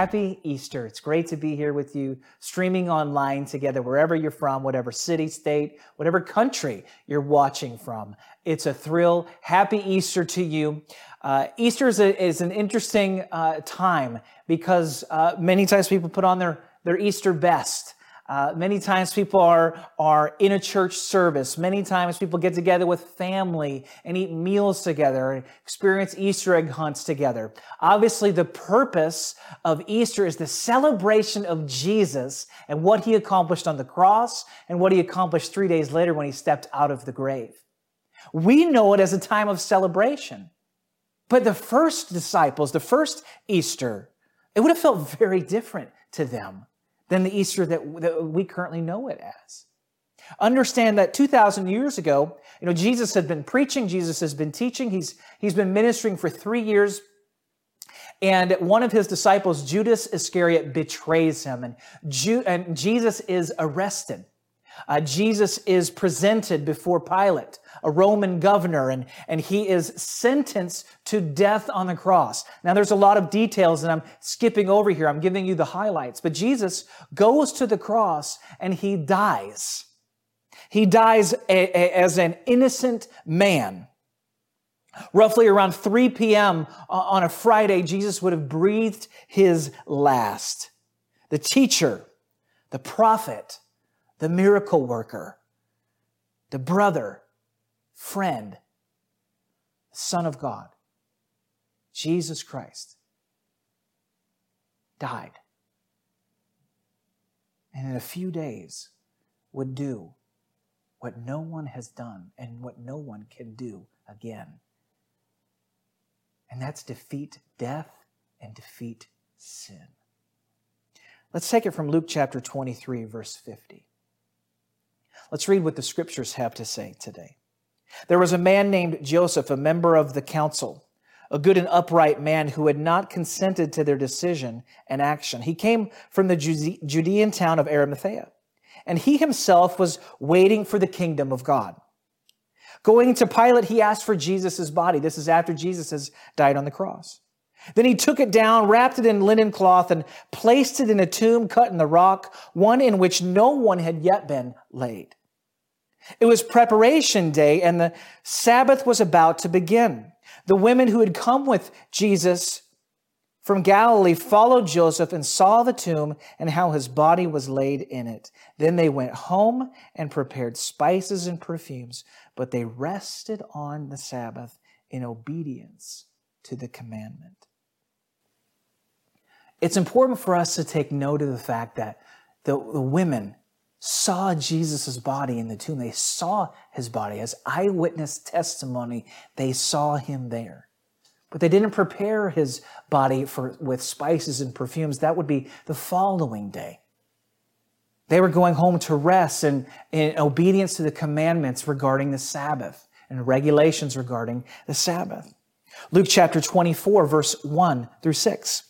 Happy Easter. It's great to be here with you, streaming online together, wherever you're from, whatever city, state, whatever country you're watching from. It's a thrill. Happy Easter to you. Uh, Easter is, a, is, an interesting uh, time because uh, many times people put on their, their Easter best. Uh, many times people are, are in a church service. Many times people get together with family and eat meals together and experience Easter egg hunts together. Obviously, the purpose of Easter is the celebration of Jesus and what he accomplished on the cross and what he accomplished three days later when he stepped out of the grave. We know it as a time of celebration. But the first disciples, the first Easter, it would have felt very different to them than the Easter that, that we currently know it as. Understand that 2,000 years ago, you know, Jesus had been preaching, Jesus has been teaching, he's, he's been ministering for three years. And one of his disciples, Judas Iscariot, betrays him, and, Ju- and Jesus is arrested. Uh, Jesus is presented before Pilate, a Roman governor, and, and he is sentenced to death on the cross. Now, there's a lot of details and I'm skipping over here. I'm giving you the highlights. But Jesus goes to the cross and he dies. He dies a, a, as an innocent man. Roughly around 3 p.m. on a Friday, Jesus would have breathed his last. The teacher, the prophet, the miracle worker, the brother, friend, Son of God, Jesus Christ, died. And in a few days would do what no one has done and what no one can do again. And that's defeat death and defeat sin. Let's take it from Luke chapter 23, verse 50. Let's read what the scriptures have to say today. There was a man named Joseph, a member of the council, a good and upright man who had not consented to their decision and action. He came from the Judean town of Arimathea, and he himself was waiting for the kingdom of God. Going to Pilate, he asked for Jesus' body. This is after Jesus has died on the cross. Then he took it down, wrapped it in linen cloth, and placed it in a tomb cut in the rock, one in which no one had yet been laid. It was preparation day, and the Sabbath was about to begin. The women who had come with Jesus from Galilee followed Joseph and saw the tomb and how his body was laid in it. Then they went home and prepared spices and perfumes, but they rested on the Sabbath in obedience to the commandment. It's important for us to take note of the fact that the, the women saw Jesus' body in the tomb. They saw his body. As eyewitness testimony, they saw him there. But they didn't prepare his body for, with spices and perfumes. That would be the following day. They were going home to rest and in obedience to the commandments regarding the Sabbath and regulations regarding the Sabbath. Luke chapter 24, verse 1 through 6.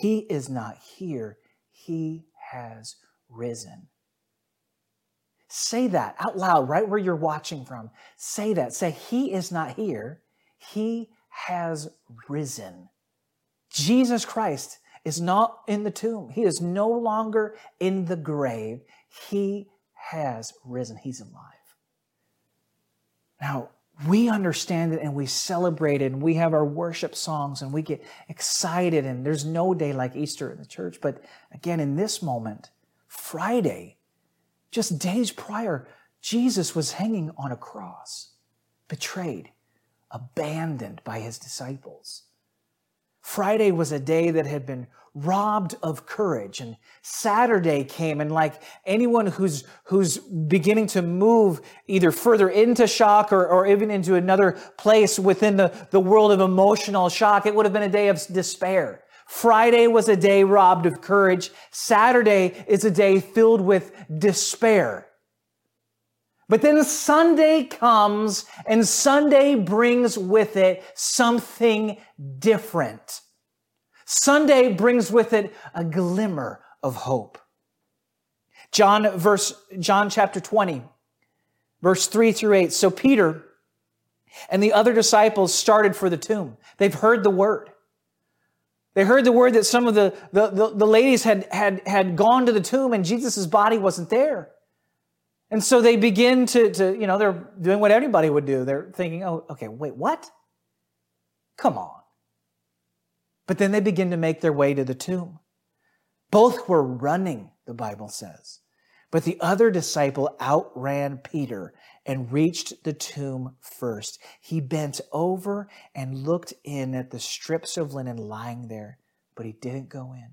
He is not here, he has risen. Say that out loud, right where you're watching from. Say that. Say, He is not here, He has risen. Jesus Christ is not in the tomb. He is no longer in the grave. He has risen. He's alive. Now, we understand it and we celebrate it and we have our worship songs and we get excited and there's no day like Easter in the church. But again, in this moment, Friday, just days prior, Jesus was hanging on a cross, betrayed, abandoned by his disciples. Friday was a day that had been robbed of courage and Saturday came and like anyone who's, who's beginning to move either further into shock or, or even into another place within the, the world of emotional shock, it would have been a day of despair. Friday was a day robbed of courage. Saturday is a day filled with despair. But then Sunday comes and Sunday brings with it something different. Sunday brings with it a glimmer of hope. John verse, John chapter 20, verse 3 through 8. So Peter and the other disciples started for the tomb. They've heard the word. They heard the word that some of the, the, the, the ladies had, had, had gone to the tomb and Jesus' body wasn't there. And so they begin to, to, you know, they're doing what anybody would do. They're thinking, oh, okay, wait, what? Come on. But then they begin to make their way to the tomb. Both were running, the Bible says. But the other disciple outran Peter and reached the tomb first. He bent over and looked in at the strips of linen lying there, but he didn't go in.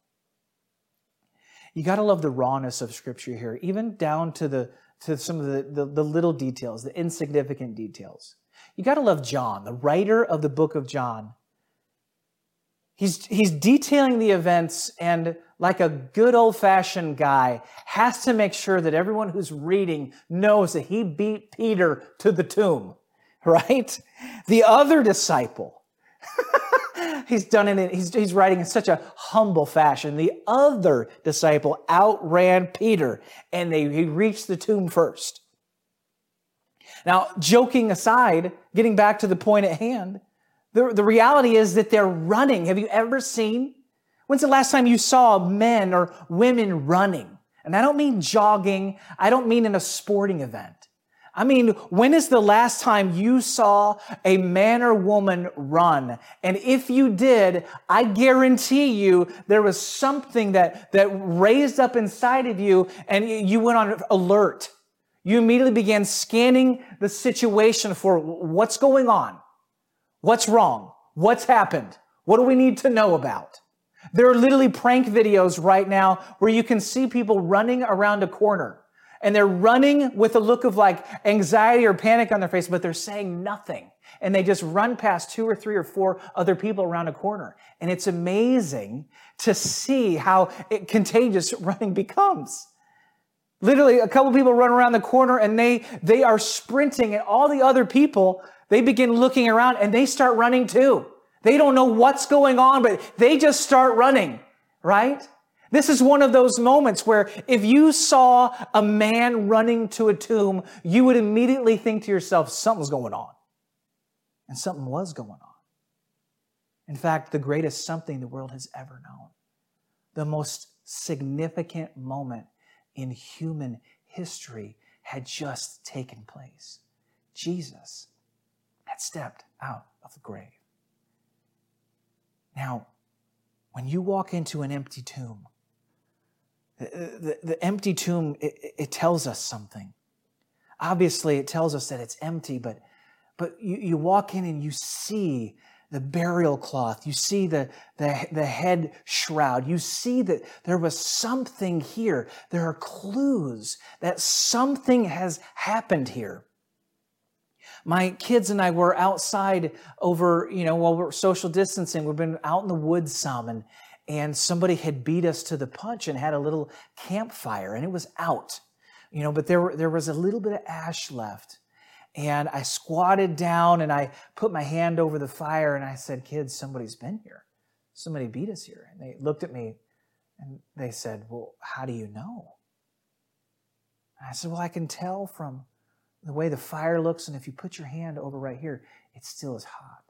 You got to love the rawness of Scripture here, even down to the to some of the, the, the little details, the insignificant details. You got to love John, the writer of the book of John. He's, he's detailing the events and, like a good old fashioned guy, has to make sure that everyone who's reading knows that he beat Peter to the tomb, right? The other disciple, he's done it in, he's, he's writing in such a humble fashion. The other disciple outran Peter and they, he reached the tomb first. Now, joking aside, getting back to the point at hand, the, the reality is that they're running. Have you ever seen? When's the last time you saw men or women running? And I don't mean jogging. I don't mean in a sporting event. I mean, when is the last time you saw a man or woman run? And if you did, I guarantee you there was something that, that raised up inside of you and you went on alert. You immediately began scanning the situation for what's going on. What's wrong? What's happened? What do we need to know about? There are literally prank videos right now where you can see people running around a corner and they're running with a look of like anxiety or panic on their face, but they're saying nothing. And they just run past two or three or four other people around a corner. And it's amazing to see how it, contagious running becomes. Literally, a couple people run around the corner and they, they are sprinting and all the other people they begin looking around and they start running too. They don't know what's going on, but they just start running, right? This is one of those moments where if you saw a man running to a tomb, you would immediately think to yourself, something's going on. And something was going on. In fact, the greatest something the world has ever known. The most significant moment in human history had just taken place. Jesus had stepped out of the grave. Now, when you walk into an empty tomb, the, the, empty tomb, it, it, tells us something. Obviously, it tells us that it's empty, but, but you, you walk in and you see the burial cloth, you see the, the, the head shroud, you see that there was something here. There are clues that something has happened here. My kids and I were outside over, you know, while we're social distancing. We've been out in the woods some, and and somebody had beat us to the punch and had a little campfire, and it was out, you know, but there there was a little bit of ash left. And I squatted down and I put my hand over the fire and I said, Kids, somebody's been here. Somebody beat us here. And they looked at me and they said, Well, how do you know? And I said, Well, I can tell from the way the fire looks, and if you put your hand over right here, it still is hot.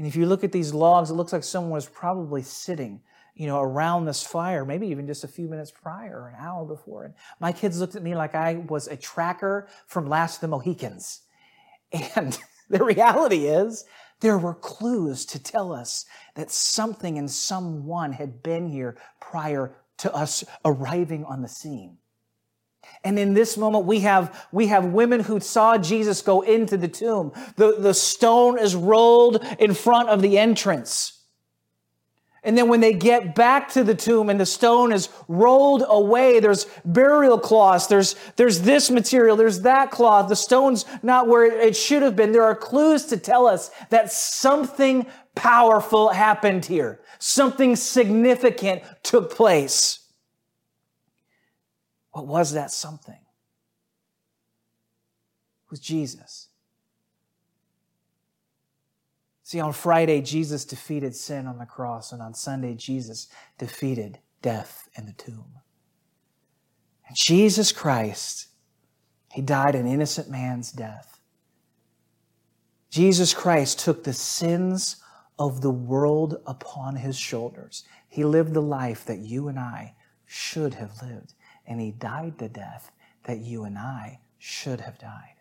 And if you look at these logs, it looks like someone was probably sitting, you know, around this fire, maybe even just a few minutes prior, or an hour before. And my kids looked at me like I was a tracker from Last of the Mohicans. And the reality is, There were clues to tell us that something and someone had been here prior to us arriving on the scene. And in this moment, we have, we have women who saw Jesus go into the tomb. The, the stone is rolled in front of the entrance. And then when they get back to the tomb and the stone is rolled away, there's burial cloths, there's, there's this material, there's that cloth, the stone's not where it should have been. There are clues to tell us that something powerful happened here. Something significant took place. What was that something? It was Jesus. See, on Friday, Jesus defeated sin on the cross, and on Sunday, Jesus defeated death in the tomb. And Jesus Christ, He died an innocent man's death. Jesus Christ took the sins of the world upon His shoulders. He lived the life that you and I should have lived, and He died the death that you and I should have died.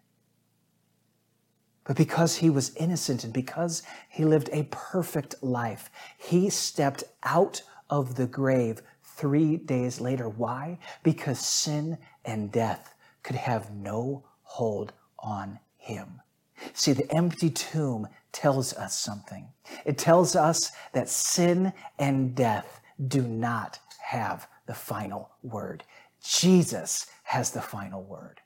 But because he was innocent and because he lived a perfect life, he stepped out of the grave three days later. Why? Because sin and death could have no hold on him. See, the empty tomb tells us something. It tells us that sin and death do not have the final word. Jesus has the final word.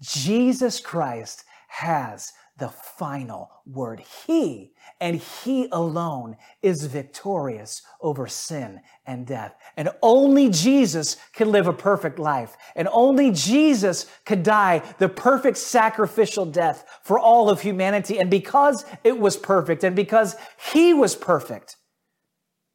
Jesus Christ has the final word. He and He alone is victorious over sin and death. And only Jesus can live a perfect life. And only Jesus could die the perfect sacrificial death for all of humanity. And because it was perfect and because He was perfect,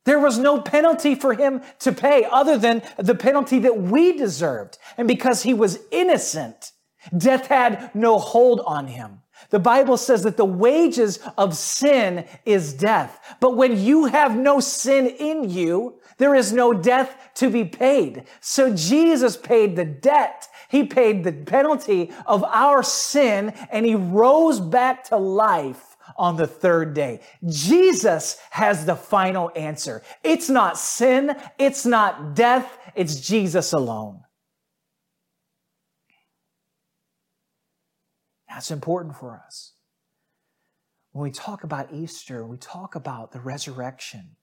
there was no penalty for him to pay other than the penalty that we deserved. And because he was innocent, death had no hold on him. The Bible says that the wages of sin is death. But when you have no sin in you, there is no death to be paid. So Jesus paid the debt. He paid the penalty of our sin and he rose back to life on the third day. Jesus has the final answer. It's not sin. It's not death. It's Jesus alone. That's important for us. When we talk about Easter, we talk about the resurrection.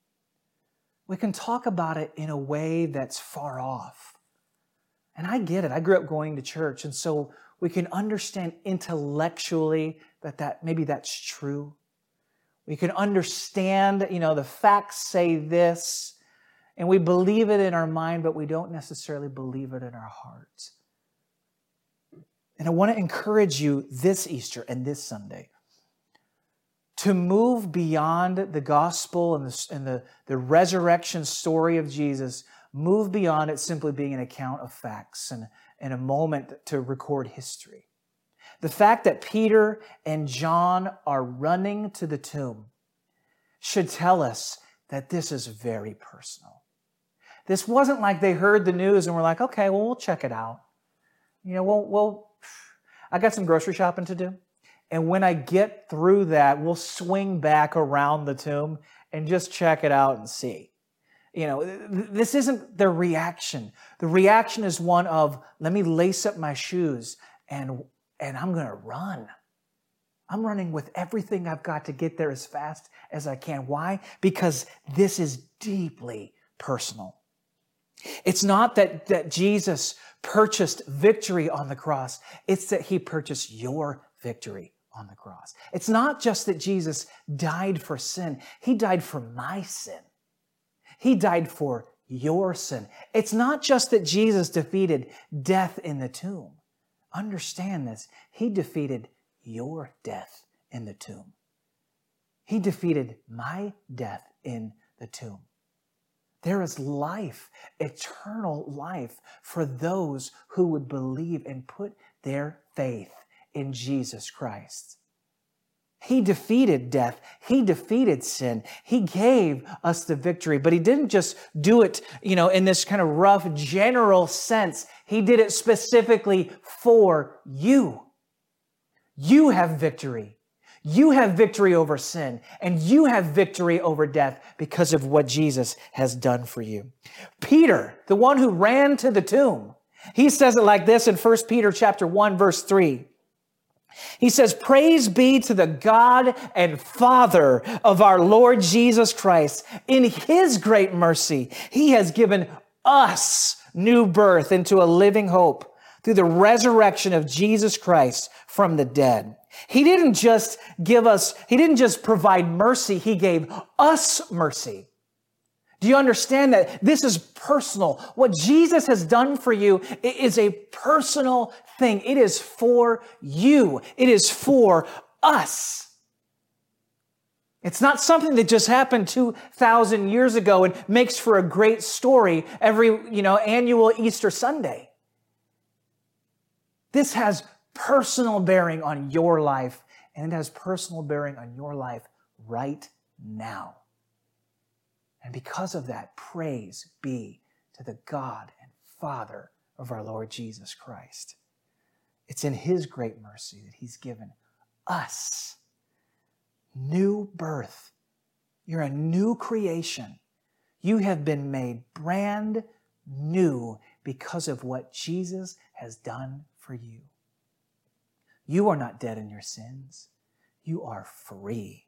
We can talk about it in a way that's far off. And I get it. I grew up going to church, and so we can understand intellectually that, that maybe that's true. We can understand, you know, the facts say this, and we believe it in our mind, but we don't necessarily believe it in our hearts. And I want to encourage you this Easter and this Sunday to move beyond the gospel and the, and the, the resurrection story of Jesus, move beyond it simply being an account of facts and, and a moment to record history. The fact that Peter and John are running to the tomb should tell us that this is very personal. This wasn't like they heard the news and were like, okay, well, we'll check it out. You know, we'll, we'll, I got some grocery shopping to do. And when I get through that, we'll swing back around the tomb and just check it out and see. You know, this isn't the reaction. The reaction is one of, let me lace up my shoes and, and I'm going to run. I'm running with everything I've got to get there as fast as I can. Why? Because this is deeply personal. It's not that, that Jesus purchased victory on the cross. It's that he purchased your victory on the cross. It's not just that Jesus died for sin. He died for my sin. He died for your sin. It's not just that Jesus defeated death in the tomb. Understand this. He defeated your death in the tomb. He defeated my death in the tomb. There is life, eternal life for those who would believe and put their faith in Jesus Christ. He defeated death. He defeated sin. He gave us the victory, but he didn't just do it, you know, in this kind of rough general sense. He did it specifically for you. You have victory. You have victory over sin and you have victory over death because of what Jesus has done for you. Peter, the one who ran to the tomb, he says it like this in 1 Peter chapter 1 verse 3. He says, Praise be to the God and Father of our Lord Jesus Christ. In his great mercy, he has given us new birth into a living hope through the resurrection of Jesus Christ from the dead. He didn't just give us, he didn't just provide mercy, he gave us mercy. Do you understand that this is personal? What Jesus has done for you is a personal thing. It is for you. It is for us. It's not something that just happened 2,000 years ago and makes for a great story every, you know, annual Easter Sunday. This has personal bearing on your life, and it has personal bearing on your life right now. And because of that, praise be to the God and Father of our Lord Jesus Christ. It's in His great mercy that He's given us new birth. You're a new creation. You have been made brand new because of what Jesus has done for you. You are not dead in your sins. You are free.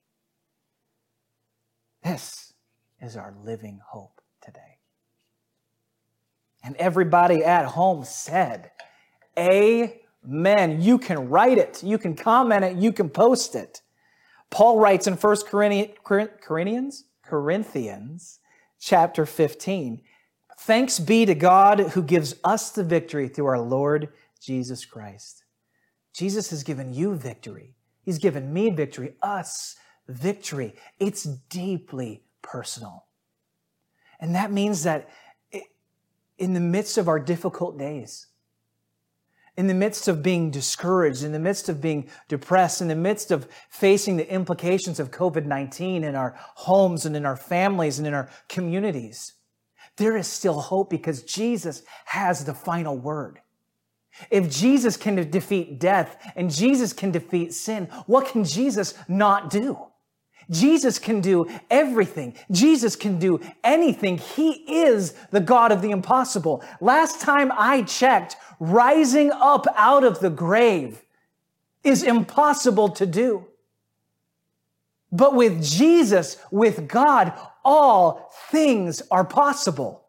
This is our living hope today. And everybody at home said, Amen. Man, you can write it, you can comment it, you can post it. Paul writes in 1 Corinthians, Corinthians chapter 15, Thanks be to God who gives us the victory through our Lord Jesus Christ. Jesus has given you victory. He's given me victory, us victory. It's deeply personal. And that means that in the midst of our difficult days, in the midst of being discouraged, in the midst of being depressed, in the midst of facing the implications of COVID 19 in our homes and in our families and in our communities, there is still hope because Jesus has the final word. If Jesus can defeat death and Jesus can defeat sin, what can Jesus not do? Jesus can do everything. Jesus can do anything. He is the God of the impossible. Last time I checked, rising up out of the grave is impossible to do. But with Jesus, with God, all things are possible.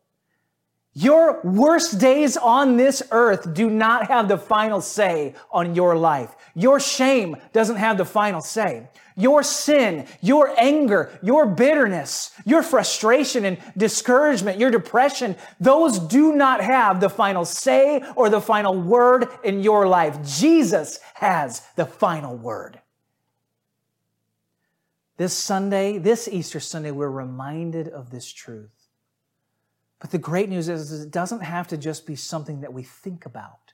Your worst days on this earth do not have the final say on your life. Your shame doesn't have the final say. Your sin, your anger, your bitterness, your frustration and discouragement, your depression, those do not have the final say or the final word in your life. Jesus has the final word. This Sunday, this Easter Sunday, we're reminded of this truth. But the great news is, is it doesn't have to just be something that we think about,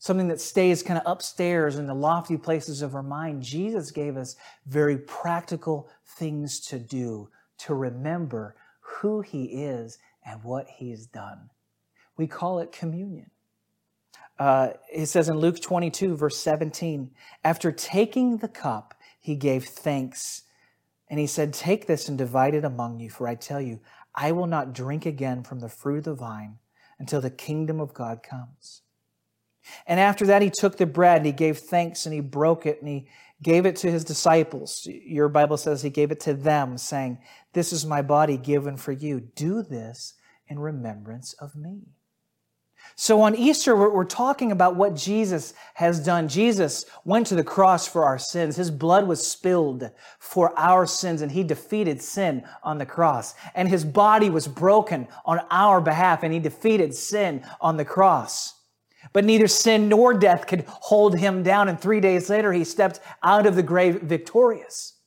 something that stays kind of upstairs in the lofty places of our mind. Jesus gave us very practical things to do to remember who He is and what He's done. We call it communion. Uh, it says in Luke 22, verse 17, after taking the cup, he gave thanks. And he said, Take this and divide it among you, for I tell you, I will not drink again from the fruit of the vine until the kingdom of God comes. And after that, he took the bread and he gave thanks and he broke it and he gave it to his disciples. Your Bible says he gave it to them, saying, This is my body given for you. Do this in remembrance of me. So on Easter, we're, we're, talking about what Jesus has done. Jesus went to the cross for our sins. His blood was spilled for our sins, and he defeated sin on the cross. And his body was broken on our behalf, and he defeated sin on the cross. But neither sin nor death could hold him down, and three days later, he stepped out of the grave victorious.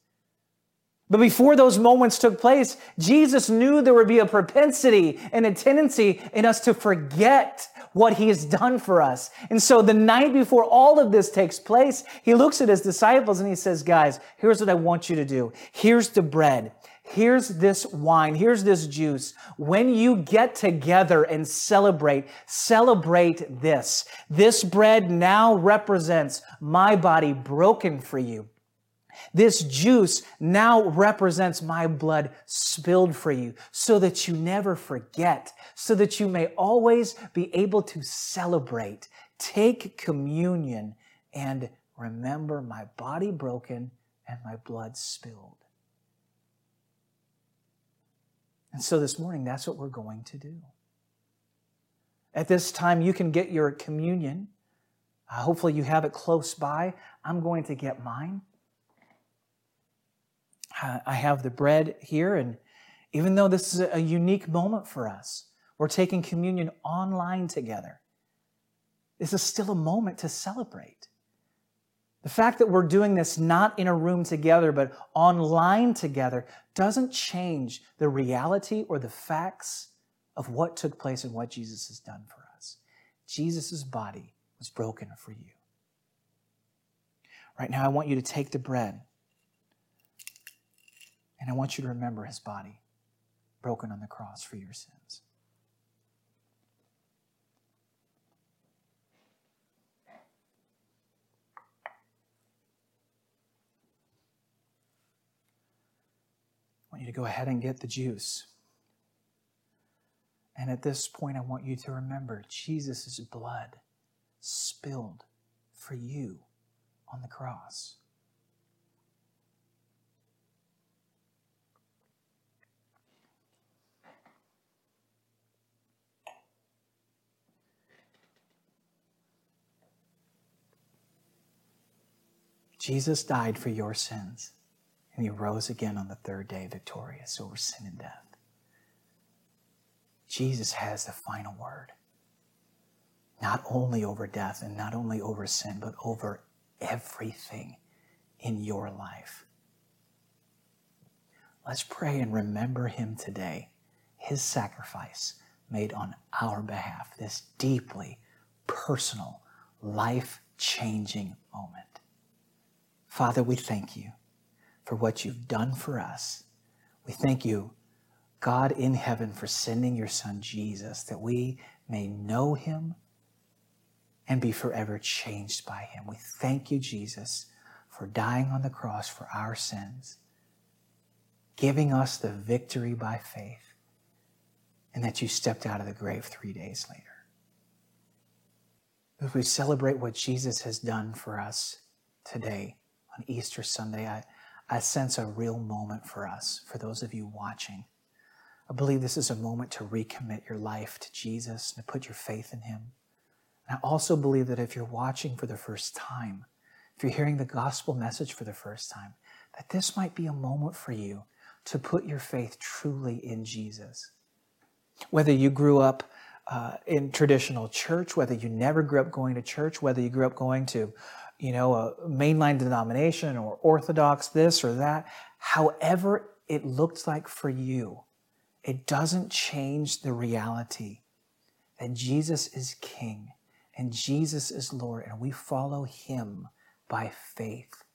But before those moments took place, Jesus knew there would be a propensity and a tendency in us to forget what he has done for us. And so the night before all of this takes place, he looks at his disciples and he says, guys, here's what I want you to do. Here's the bread. Here's this wine. Here's this juice. When you get together and celebrate, celebrate this. This bread now represents my body broken for you. This juice now represents my blood spilled for you so that you never forget, so that you may always be able to celebrate. Take communion and remember my body broken and my blood spilled. And so this morning, that's what we're going to do. At this time, you can get your communion. Uh, hopefully, you have it close by. I'm going to get mine. I have the bread here, and even though this is a unique moment for us, we're taking communion online together. This is still a moment to celebrate. The fact that we're doing this not in a room together, but online together, doesn't change the reality or the facts of what took place and what Jesus has done for us. Jesus' body was broken for you. Right now, I want you to take the bread and I want you to remember his body broken on the cross for your sins. I want you to go ahead and get the juice. And at this point, I want you to remember Jesus' blood spilled for you on the cross. Jesus died for your sins, and he rose again on the third day victorious over sin and death. Jesus has the final word, not only over death and not only over sin, but over everything in your life. Let's pray and remember him today, his sacrifice made on our behalf, this deeply personal, life changing moment. Father, we thank you for what you've done for us. We thank you, God in heaven, for sending your Son Jesus that we may know him and be forever changed by him. We thank you, Jesus, for dying on the cross for our sins, giving us the victory by faith, and that you stepped out of the grave three days later. We celebrate what Jesus has done for us today, Easter Sunday, I, I sense a real moment for us, for those of you watching. I believe this is a moment to recommit your life to Jesus and to put your faith in Him. And I also believe that if you're watching for the first time, if you're hearing the gospel message for the first time, that this might be a moment for you to put your faith truly in Jesus. Whether you grew up uh, in traditional church, whether you never grew up going to church, whether you grew up going to you know, a mainline denomination or Orthodox this or that, however it looks like for you, it doesn't change the reality that Jesus is King and Jesus is Lord, and we follow Him by faith.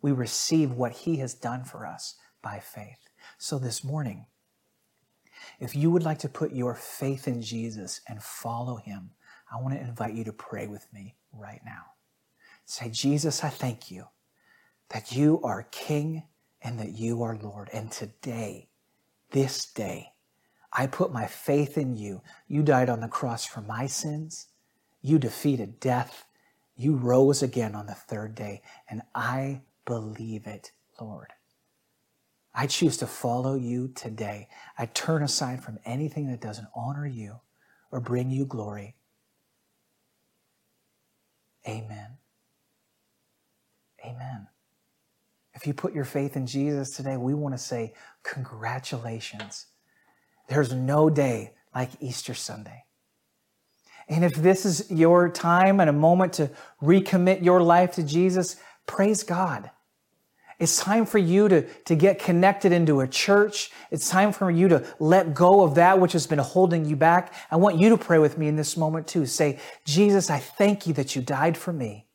We receive what He has done for us by faith. So this morning, if you would like to put your faith in Jesus and follow Him, I want to invite you to pray with me right now. Say, Jesus, I thank you that you are King and that you are Lord. And today, this day, I put my faith in you. You died on the cross for my sins. You defeated death. You rose again on the third day. And I believe it, Lord. I choose to follow you today. I turn aside from anything that doesn't honor you or bring you glory. Amen. Amen. If you put your faith in Jesus today, we want to say, Congratulations. There's no day like Easter Sunday. And if this is your time and a moment to recommit your life to Jesus, praise God. It's time for you to, to get connected into a church. It's time for you to let go of that which has been holding you back. I want you to pray with me in this moment too. Say, Jesus, I thank you that you died for me.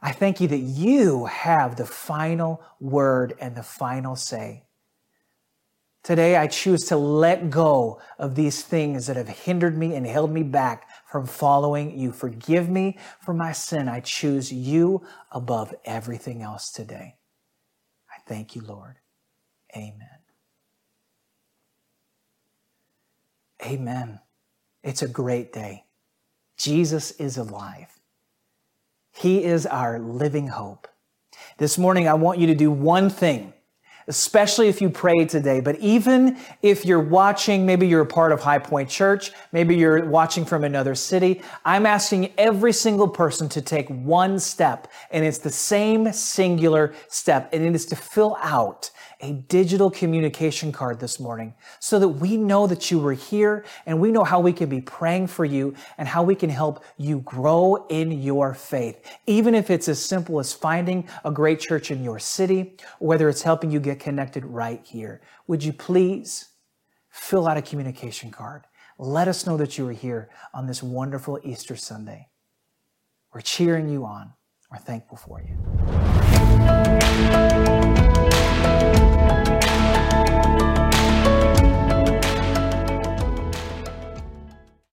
I thank you that you have the final word and the final say. Today, I choose to let go of these things that have hindered me and held me back from following you. Forgive me for my sin. I choose you above everything else today. I thank you, Lord. Amen. Amen. It's a great day. Jesus is alive. He is our living hope. This morning, I want you to do one thing especially if you prayed today. But even if you're watching, maybe you're a part of High Point Church, maybe you're watching from another city, I'm asking every single person to take one step, and it's the same singular step, and it is to fill out a digital communication card this morning so that we know that you were here and we know how we can be praying for you and how we can help you grow in your faith. Even if it's as simple as finding a great church in your city, whether it's helping you get connected right here. Would you please fill out a communication card? Let us know that you were here on this wonderful Easter Sunday. We're cheering you on. We're thankful for you.